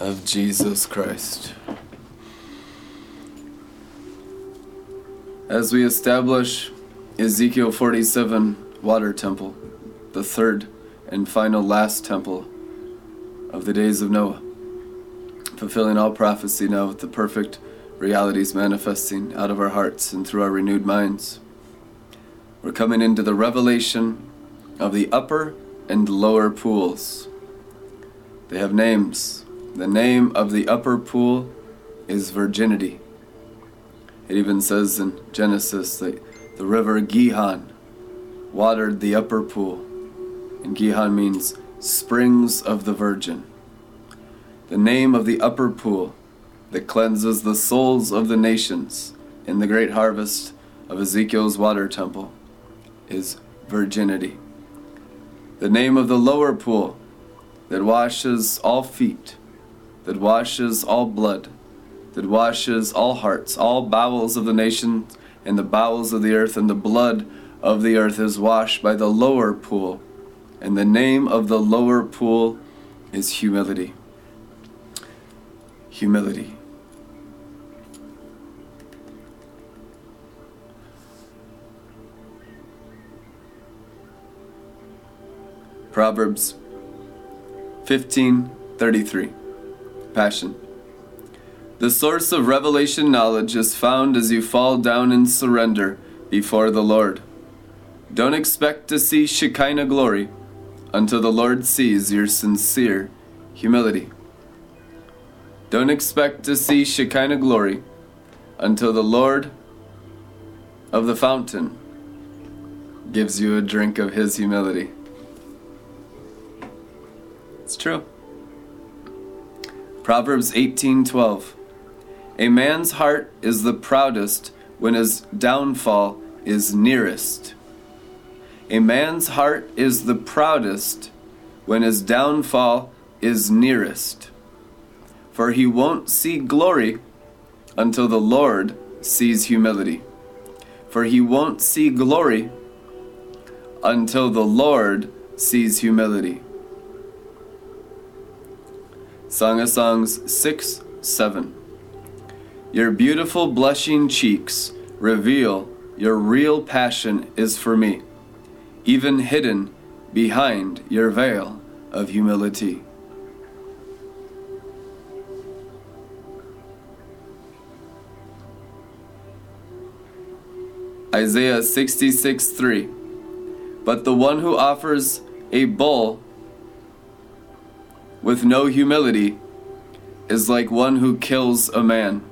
of Jesus Christ. As we establish Ezekiel 47 water temple, the third and final last temple of the days of Noah, fulfilling all prophecy now with the perfect realities manifesting out of our hearts and through our renewed minds. We're coming into the revelation of the upper and lower pools. They have names. The name of the upper pool is virginity. It even says in Genesis that the river Gihon watered the upper pool. And Gihon means springs of the virgin. The name of the upper pool that cleanses the souls of the nations in the great harvest of Ezekiel's water temple is virginity. The name of the lower pool that washes all feet, that washes all blood, that washes all hearts, all bowels of the nations and the bowels of the earth, and the blood of the earth is washed by the lower pool. And the name of the lower pool is humility. Humility. Proverbs 15:33 Passion The source of revelation knowledge is found as you fall down in surrender before the Lord. Don't expect to see Shekinah glory until the Lord sees your sincere humility. Don't expect to see Shekinah glory until the Lord of the fountain gives you a drink of his humility. It's true. Proverbs 18:12 A man's heart is the proudest when his downfall is nearest. A man's heart is the proudest when his downfall is nearest. For he won't see glory until the Lord sees humility. For he won't see glory until the Lord sees humility. Song of Songs 6 7. Your beautiful blushing cheeks reveal your real passion is for me, even hidden behind your veil of humility. Isaiah 66 3. But the one who offers a bull with no humility is like one who kills a man.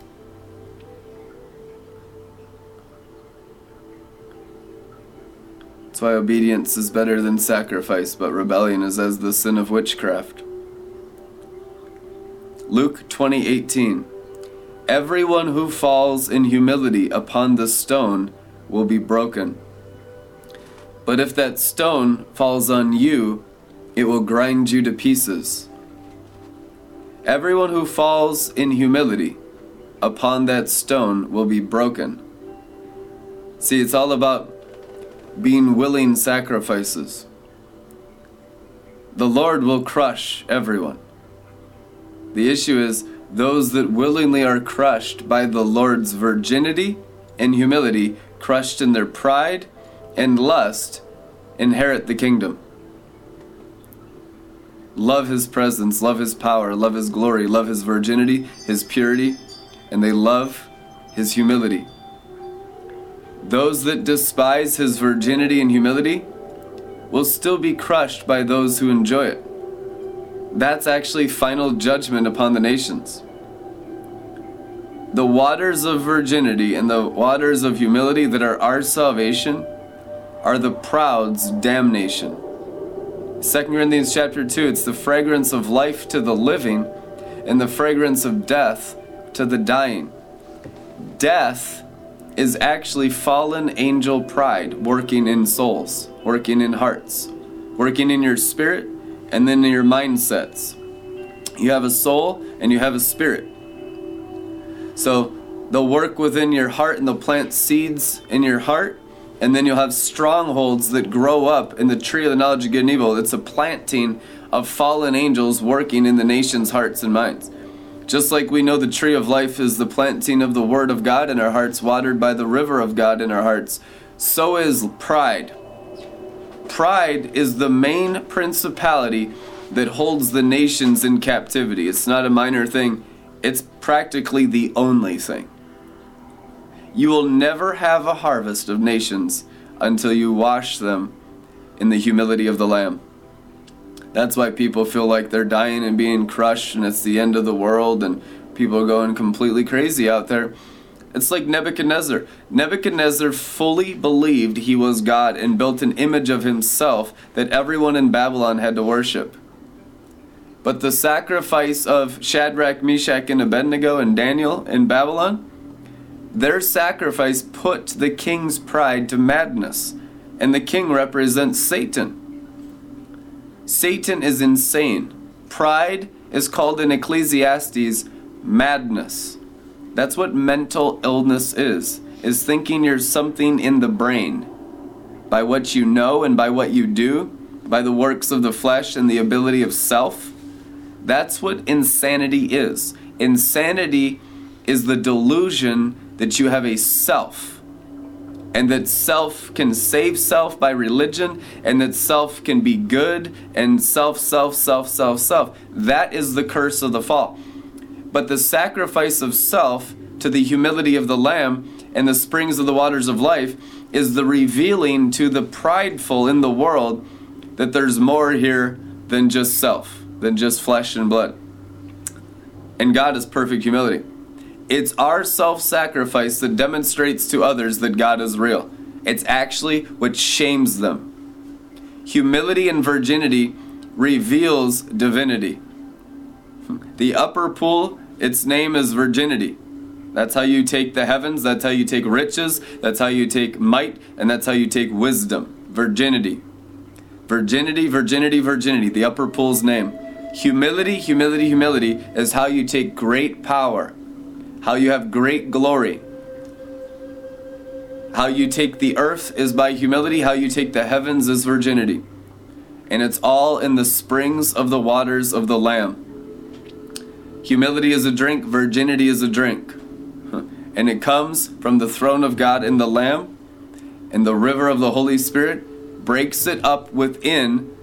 That's why obedience is better than sacrifice, but rebellion is as the sin of witchcraft. Luke 20:18 Everyone who falls in humility upon the stone will be broken. But if that stone falls on you, it will grind you to pieces. Everyone who falls in humility upon that stone will be broken. See, it's all about being willing sacrifices. The Lord will crush everyone. The issue is those that willingly are crushed by the Lord's virginity and humility, crushed in their pride and lust, inherit the kingdom love his presence, love his power, love his glory, love his virginity, his purity, and they love his humility. Those that despise his virginity and humility will still be crushed by those who enjoy it. That's actually final judgment upon the nations. The waters of virginity and the waters of humility that are our salvation are the proud's damnation. 2 Corinthians chapter 2, it's the fragrance of life to the living and the fragrance of death to the dying. Death is actually fallen angel pride working in souls, working in hearts, working in your spirit and then in your mindsets. You have a soul and you have a spirit. So they'll work within your heart and they'll plant seeds in your heart and then you'll have strongholds that grow up in the tree of the knowledge of good and evil. It's a planting of fallen angels working in the nation's hearts and minds. Just like we know the tree of life is the planting of the word of God in our hearts, watered by the river of God in our hearts, so is pride. Pride is the main principality that holds the nations in captivity. It's not a minor thing, it's practically the only thing. You will never have a harvest of nations until you wash them in the humility of the Lamb. That's why people feel like they're dying and being crushed and it's the end of the world and people are going completely crazy out there. It's like Nebuchadnezzar. Nebuchadnezzar fully believed he was God and built an image of himself that everyone in Babylon had to worship. But the sacrifice of Shadrach, Meshach, and Abednego and Daniel in Babylon, their sacrifice put the king's pride to madness. And the king represents Satan. Satan is insane. Pride is called in Ecclesiastes madness. That's what mental illness is. Is thinking you're something in the brain by what you know and by what you do, by the works of the flesh and the ability of self. That's what insanity is. Insanity is the delusion that you have a self and that self can save self by religion and that self can be good and self self self self self. That is the curse of the fall. But the sacrifice of self to the humility of the lamb and the springs of the waters of life is the revealing to the prideful in the world that there's more here than just self than just flesh and blood. And God is perfect humility it's our self sacrifice that demonstrates to others that God is real. It's actually what shames them. Humility and virginity reveals divinity. The upper pool, its name is virginity. That's how you take the heavens, that's how you take riches, that's how you take might, and that's how you take wisdom. Virginity. Virginity, virginity, virginity, the upper pool's name. Humility, humility, humility is how you take great power how you have great glory. How you take the earth is by humility, how you take the heavens is virginity. And it's all in the springs of the waters of the Lamb. Humility is a drink, virginity is a drink. And it comes from the throne of God in the Lamb, and the river of the Holy Spirit breaks it up within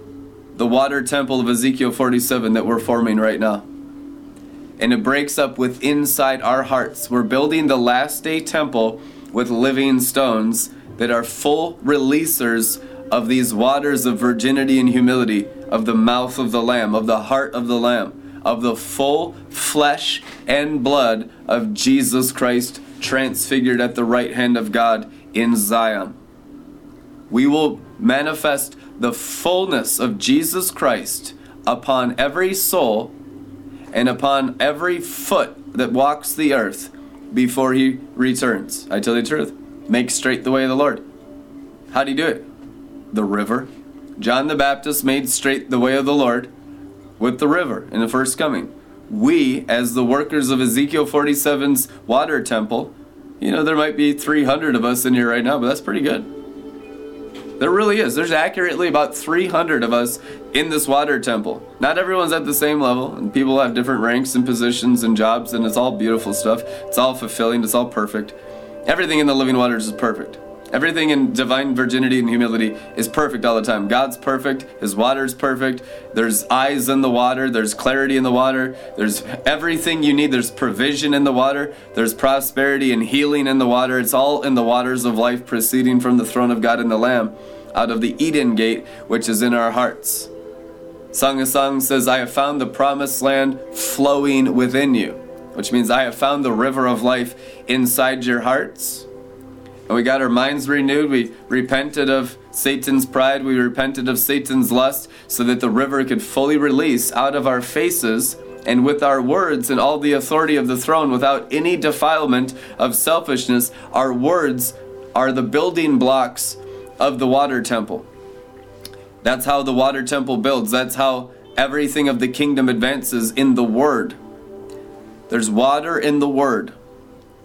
the water temple of Ezekiel 47 that we're forming right now and it breaks up with inside our hearts. We're building the last day temple with living stones that are full releasers of these waters of virginity and humility, of the mouth of the Lamb, of the heart of the Lamb, of the full flesh and blood of Jesus Christ transfigured at the right hand of God in Zion. We will manifest the fullness of Jesus Christ upon every soul and upon every foot that walks the earth before he returns. I tell you the truth. Make straight the way of the Lord. How do you do it? The river. John the Baptist made straight the way of the Lord with the river in the first coming. We, as the workers of Ezekiel 47's water temple, you know, there might be 300 of us in here right now, but that's pretty good. There really is. There's accurately about 300 of us in this water temple. Not everyone's at the same level, and people have different ranks and positions and jobs, and it's all beautiful stuff. It's all fulfilling, it's all perfect. Everything in the living waters is perfect. Everything in divine virginity and humility is perfect all the time. God's perfect, His water is perfect. There's eyes in the water, there's clarity in the water, there's everything you need. There's provision in the water, there's prosperity and healing in the water. It's all in the waters of life proceeding from the throne of God and the Lamb out of the Eden gate which is in our hearts. Song of Songs says, I have found the promised land flowing within you, which means I have found the river of life inside your hearts we got our minds renewed. We repented of Satan's pride. We repented of Satan's lust so that the river could fully release out of our faces and with our words and all the authority of the throne without any defilement of selfishness. Our words are the building blocks of the water temple. That's how the water temple builds. That's how everything of the kingdom advances in the word. There's water in the word.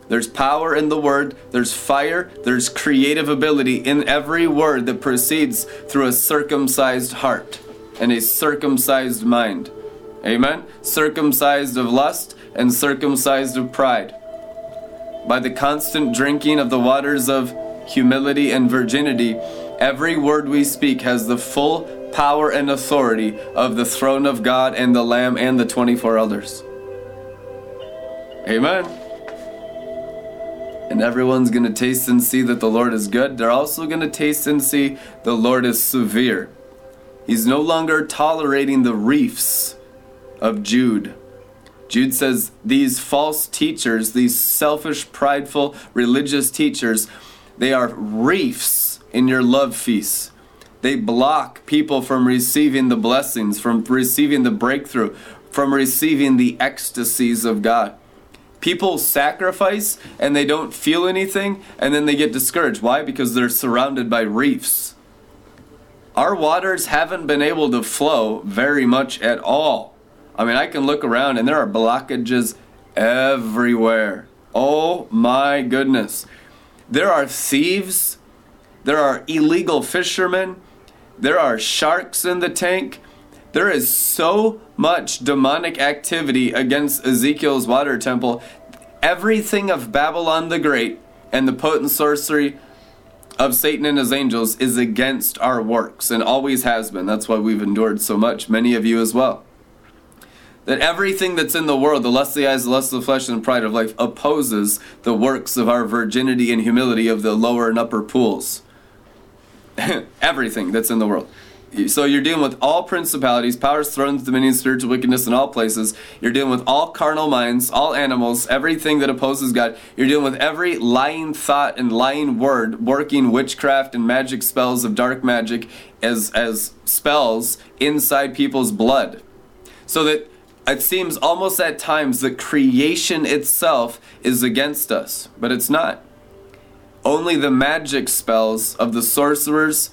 There's power in the word, there's fire, there's creative ability in every word that proceeds through a circumcised heart. and a circumcised mind. Amen? Circumcised of lust and circumcised of pride. By the constant drinking of the waters of humility and virginity, every word we speak has the full power and authority of the throne of God and the Lamb and the 24 elders. Amen. And everyone's going to taste and see that the Lord is good. They're also going to taste and see the Lord is severe. He's no longer tolerating the reefs of Jude. Jude says these false teachers, these selfish, prideful, religious teachers, they are reefs in your love feasts. They block people from receiving the blessings, from receiving the breakthrough, from receiving the ecstasies of God. People sacrifice and they don't feel anything and then they get discouraged. Why? Because they're surrounded by reefs. Our waters haven't been able to flow very much at all. I mean, I can look around and there are blockages everywhere. Oh my goodness. There are thieves, there are illegal fishermen, there are sharks in the tank. There is so much demonic activity against Ezekiel's water temple. Everything of Babylon the Great and the potent sorcery of Satan and his angels is against our works and always has been. That's why we've endured so much, many of you as well. That everything that's in the world, the lust of the eyes, the lust of the flesh, and the pride of life, opposes the works of our virginity and humility of the lower and upper pools. everything that's in the world. So you're dealing with all principalities, powers, thrones, dominions, spiritual wickedness in all places. You're dealing with all carnal minds, all animals, everything that opposes God. You're dealing with every lying thought and lying word, working witchcraft and magic spells of dark magic as as spells inside people's blood. So that it seems almost at times that creation itself is against us, but it's not. Only the magic spells of the sorcerers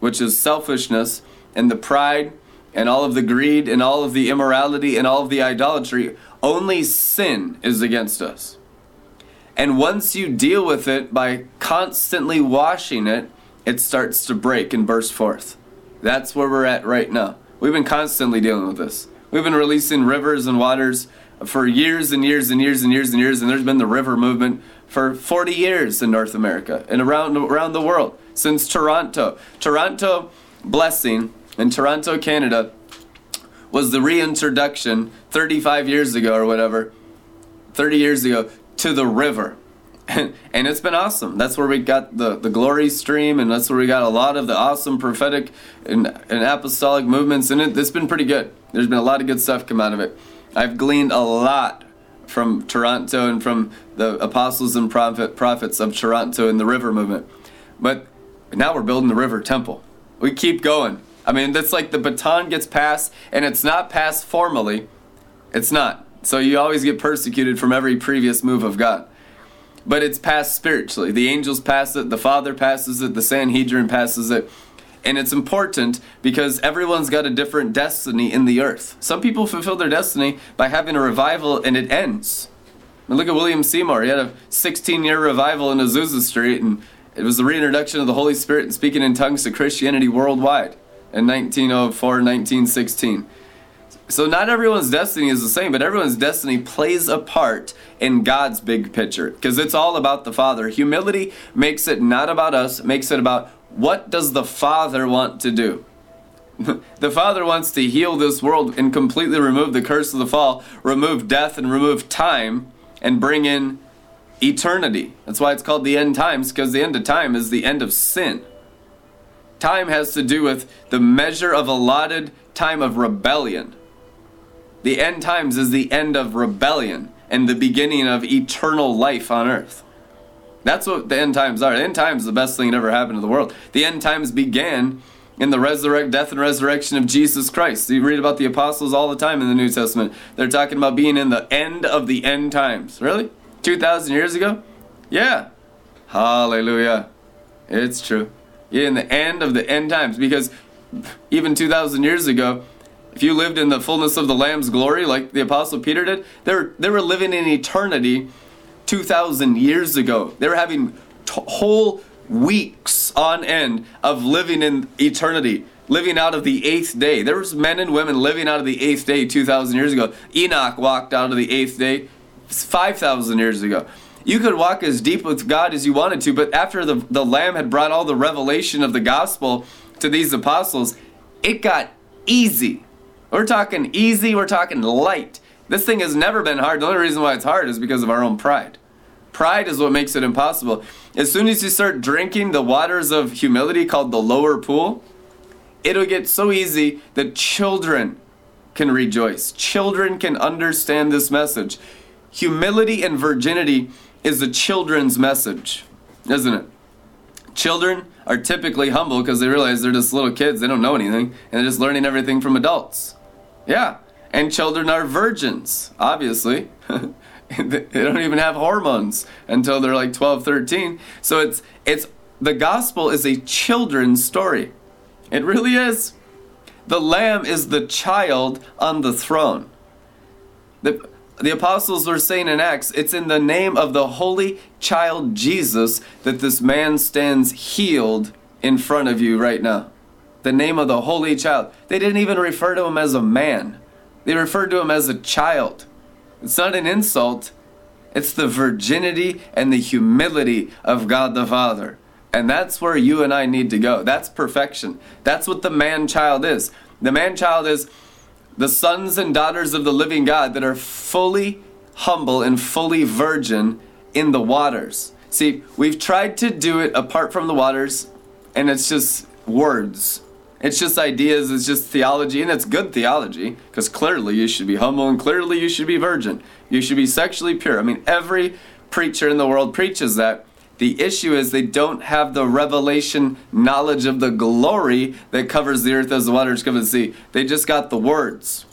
which is selfishness and the pride and all of the greed and all of the immorality and all of the idolatry, only sin is against us. And once you deal with it by constantly washing it, it starts to break and burst forth. That's where we're at right now. We've been constantly dealing with this. We've been releasing rivers and waters for years and years and years and years and years, and there's been the river movement for 40 years in North America and around around the world since Toronto. Toronto Blessing in Toronto, Canada was the reintroduction 35 years ago or whatever, 30 years ago to the river. And, and it's been awesome. That's where we got the, the glory stream, and that's where we got a lot of the awesome prophetic and, and apostolic movements. And it, it's been pretty good. There's been a lot of good stuff come out of it. I've gleaned a lot from Toronto and from the apostles and prophet, prophets of Toronto and the river movement. But now we're building the river temple. We keep going. I mean, that's like the baton gets passed, and it's not passed formally. It's not. So you always get persecuted from every previous move of God. But it's passed spiritually. The angels pass it, the Father passes it, the Sanhedrin passes it. And it's important because everyone's got a different destiny in the earth. Some people fulfill their destiny by having a revival and it ends. Look at William Seymour. He had a 16 year revival in Azusa Street and it was the reintroduction of the Holy Spirit and speaking in tongues to Christianity worldwide in 1904 1916. So, not everyone's destiny is the same, but everyone's destiny plays a part in God's big picture because it's all about the Father. Humility makes it not about us, makes it about what does the Father want to do? the Father wants to heal this world and completely remove the curse of the fall, remove death, and remove time, and bring in eternity. That's why it's called the end times, because the end of time is the end of sin. Time has to do with the measure of allotted time of rebellion. The end times is the end of rebellion and the beginning of eternal life on earth. That's what the end times are. The end times is the best thing that ever happened to the world. The end times began in the resurrect, death and resurrection of Jesus Christ. You read about the apostles all the time in the New Testament. They're talking about being in the end of the end times. Really? 2,000 years ago? Yeah. Hallelujah. It's true. In the end of the end times because even 2,000 years ago, if you lived in the fullness of the Lamb's glory like the Apostle Peter did, they were, they were living in eternity 2,000 years ago. They were having t- whole weeks on end of living in eternity. living out of the eighth day. There was men and women living out of the eighth day 2,000 years ago. Enoch walked out of the eighth day 5,000 years ago. You could walk as deep with God as you wanted to, but after the, the Lamb had brought all the revelation of the gospel to these apostles, it got easy. We're talking easy, we're talking light. This thing has never been hard. The only reason why it's hard is because of our own pride. Pride is what makes it impossible. As soon as you start drinking the waters of humility called the lower pool, it'll get so easy that children can rejoice. Children can understand this message. Humility and virginity is a children's message, isn't it? Children are typically humble because they realize they're just little kids, they don't know anything, and they're just learning everything from adults. Yeah, and children are virgins, obviously. they don't even have hormones until they're like 12, 13. So it's it's the gospel is a children's story. It really is. The lamb is the child on the throne. The the apostles were saying in Acts, it's in the name of the holy child Jesus that this man stands healed in front of you right now. The name of the holy child. They didn't even refer to him as a man, they referred to him as a child. It's not an insult, it's the virginity and the humility of God the Father. And that's where you and I need to go. That's perfection. That's what the man child is. The man child is the sons and daughters of the living God that are fully humble and fully virgin in the waters. See, we've tried to do it apart from the waters, and it's just words. It's just ideas, it's just theology, and it's good theology, because clearly you should be humble and clearly you should be virgin. You should be sexually pure. I mean, every preacher in the world preaches that. The issue is they don't have the revelation knowledge of the glory that covers the earth as the waters cover the sea. They just got the words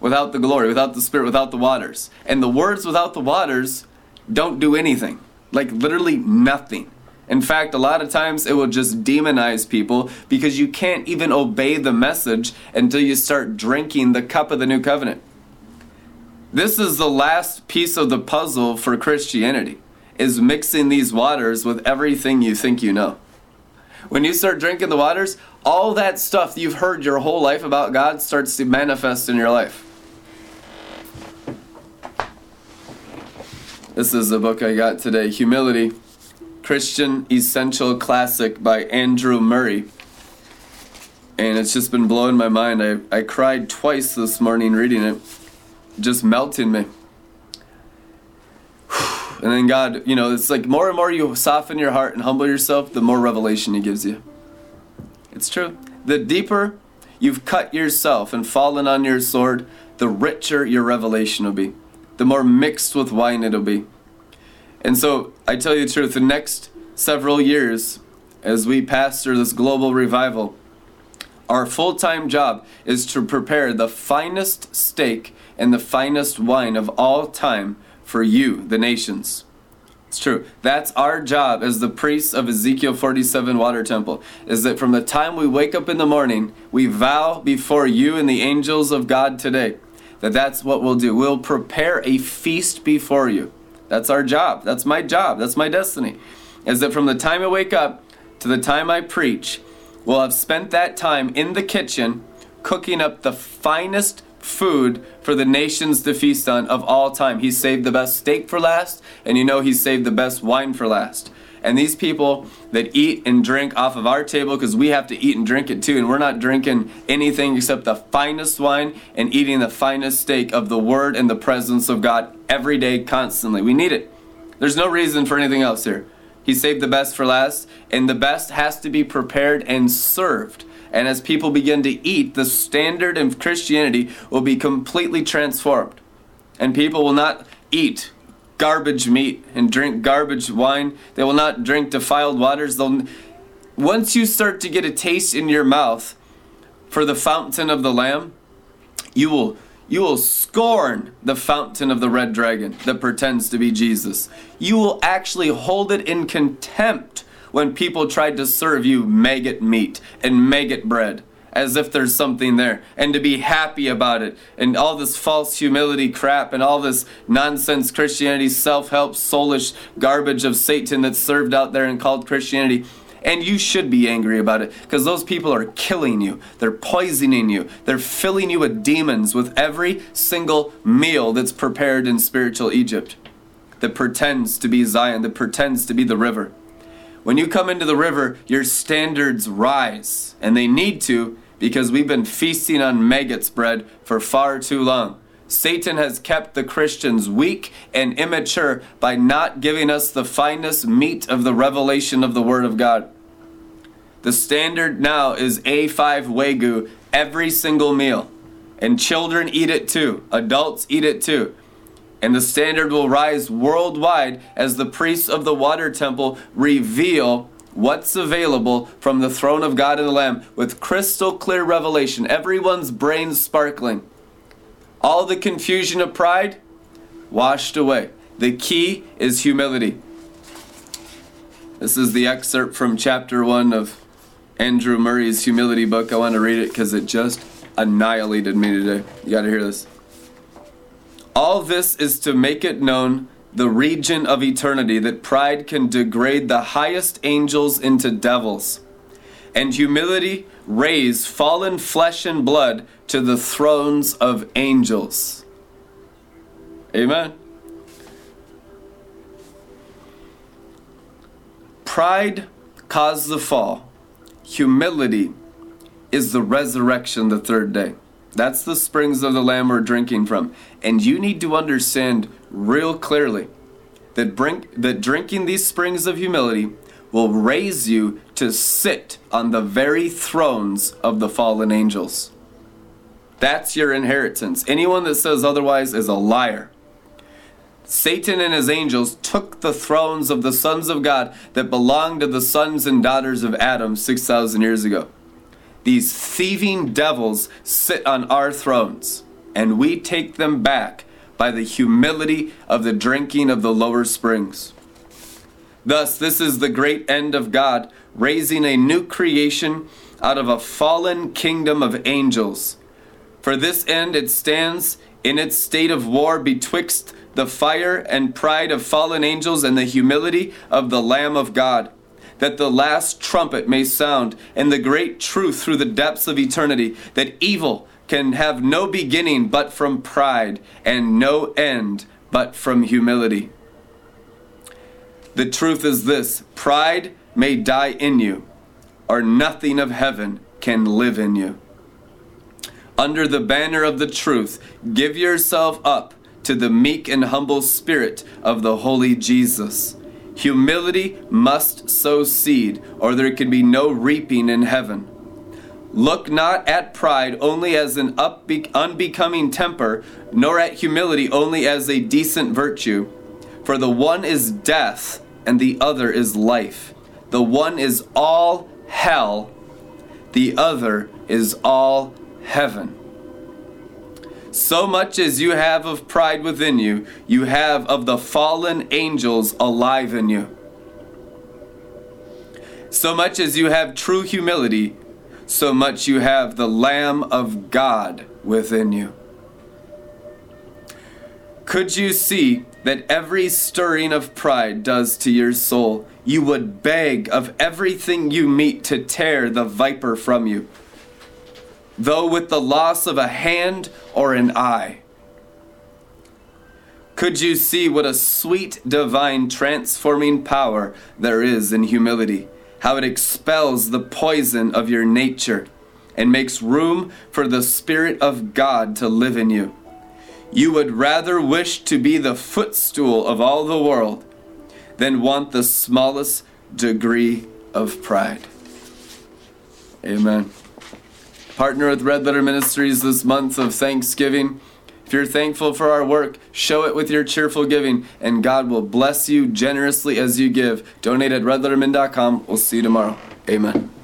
without the glory, without the spirit, without the waters. And the words without the waters don't do anything. Like literally nothing. In fact, a lot of times it will just demonize people because you can't even obey the message until you start drinking the cup of the new covenant. This is the last piece of the puzzle for Christianity is mixing these waters with everything you think you know. When you start drinking the waters, all that stuff you've heard your whole life about God starts to manifest in your life. This is the book I got today Humility Christian Essential Classic by Andrew Murray. And it's just been blowing my mind. I, I cried twice this morning reading it, just melting me. And then God, you know, it's like more and more you soften your heart and humble yourself, the more revelation He gives you. It's true. The deeper you've cut yourself and fallen on your sword, the richer your revelation will be, the more mixed with wine it'll be. And so, I tell you the truth, the next several years, as we pastor this global revival, our full time job is to prepare the finest steak and the finest wine of all time for you, the nations. It's true. That's our job as the priests of Ezekiel 47 Water Temple. Is that from the time we wake up in the morning, we vow before you and the angels of God today that that's what we'll do. We'll prepare a feast before you. That's our job. That's my job. That's my destiny. Is that from the time I wake up to the time I preach, we'll have spent that time in the kitchen cooking up the finest food for the nations to feast on of all time. He saved the best steak for last, and you know he saved the best wine for last. And these people that eat and drink off of our table, because we have to eat and drink it too, and we're not drinking anything except the finest wine and eating the finest steak of the Word and the presence of God every day, constantly. We need it. There's no reason for anything else here. He saved the best for last, and the best has to be prepared and served. And as people begin to eat, the standard of Christianity will be completely transformed. And people will not eat garbage meat and drink garbage wine. They will not drink defiled waters. They'll once you start to get a taste in your mouth for the fountain of the lamb, you will you will scorn the fountain of the red dragon that pretends to be Jesus. You will actually hold it in contempt when people tried to serve you maggot meat and maggot bread as if there's something there and to be happy about it and all this false humility crap and all this nonsense Christianity, self help, soulish garbage of Satan that's served out there and called Christianity. And you should be angry about it because those people are killing you. They're poisoning you. They're filling you with demons with every single meal that's prepared in spiritual Egypt that pretends to be Zion, that pretends to be the river. When you come into the river, your standards rise, and they need to because we've been feasting on maggots bread for far too long. Satan has kept the Christians weak and immature by not giving us the finest meat of the revelation of the Word of God. The standard now is A5 Wagyu every single meal. And children eat it too, adults eat it too. And the standard will rise worldwide as the priests of the water temple reveal what's available from the throne of God and the Lamb with crystal clear revelation, everyone's brain sparkling. All the confusion of pride washed away. The key is humility. This is the excerpt from chapter 1 of Andrew Murray's humility book. I want to read it because it just annihilated me today. You got to hear this. All this is to make it known the region of eternity that pride can degrade the highest angels into devils, and humility raise fallen flesh and blood to the thrones of angels. Amen. Pride caused the fall. Humility is the resurrection the third day. That's the springs of the Lamb we're drinking from. And you need to understand real clearly that, drink, that drinking these springs of humility will raise you to sit on the very thrones of the fallen angels. That's your inheritance. Anyone that says otherwise is a liar. Satan and his angels took the thrones of the sons of God that belonged to the sons and daughters of Adam 6,000 years ago. These thieving devils sit on our thrones, and we take them back by the humility of the drinking of the lower springs. Thus, this is the great end of God, raising a new creation out of a fallen kingdom of angels. For this end it stands in its state of war betwixt the fire and pride of fallen angels and the humility of the Lamb of God that the last trumpet may sound, and the great truth through the depths of eternity, that evil can have no beginning but from pride, and no end but from humility. The truth is this pride may die in you, or nothing of heaven can live in you. Under the banner of the truth, give yourself up to the meek and humble spirit of the holy Jesus Humility must sow seed, or there can be no reaping in heaven. Look not at pride only as an unbecoming temper, nor at humility only as a decent virtue. For the one is death, and the other is life. The one is all hell, the other is all heaven. So much as you have of pride within you, you have of the fallen angels alive in you. So much as you have true humility, so much you have the Lamb of God within you. Could you see that every stirring of pride does to your soul? You would beg of everything you meet to tear the viper from you though with the loss of a hand or an eye. Could you see what a sweet, divine, transforming power there is in humility? How it expels the poison of your nature and makes room for the Spirit of God to live in you. You would rather wish to be the footstool of all the world than want the smallest degree of pride. Amen partner with Red Letter Ministries this month of Thanksgiving. If you're thankful for our work, show it with your cheerful giving, and God will bless you generously as you give. Donate at redlettermin.com. We'll see you tomorrow. Amen.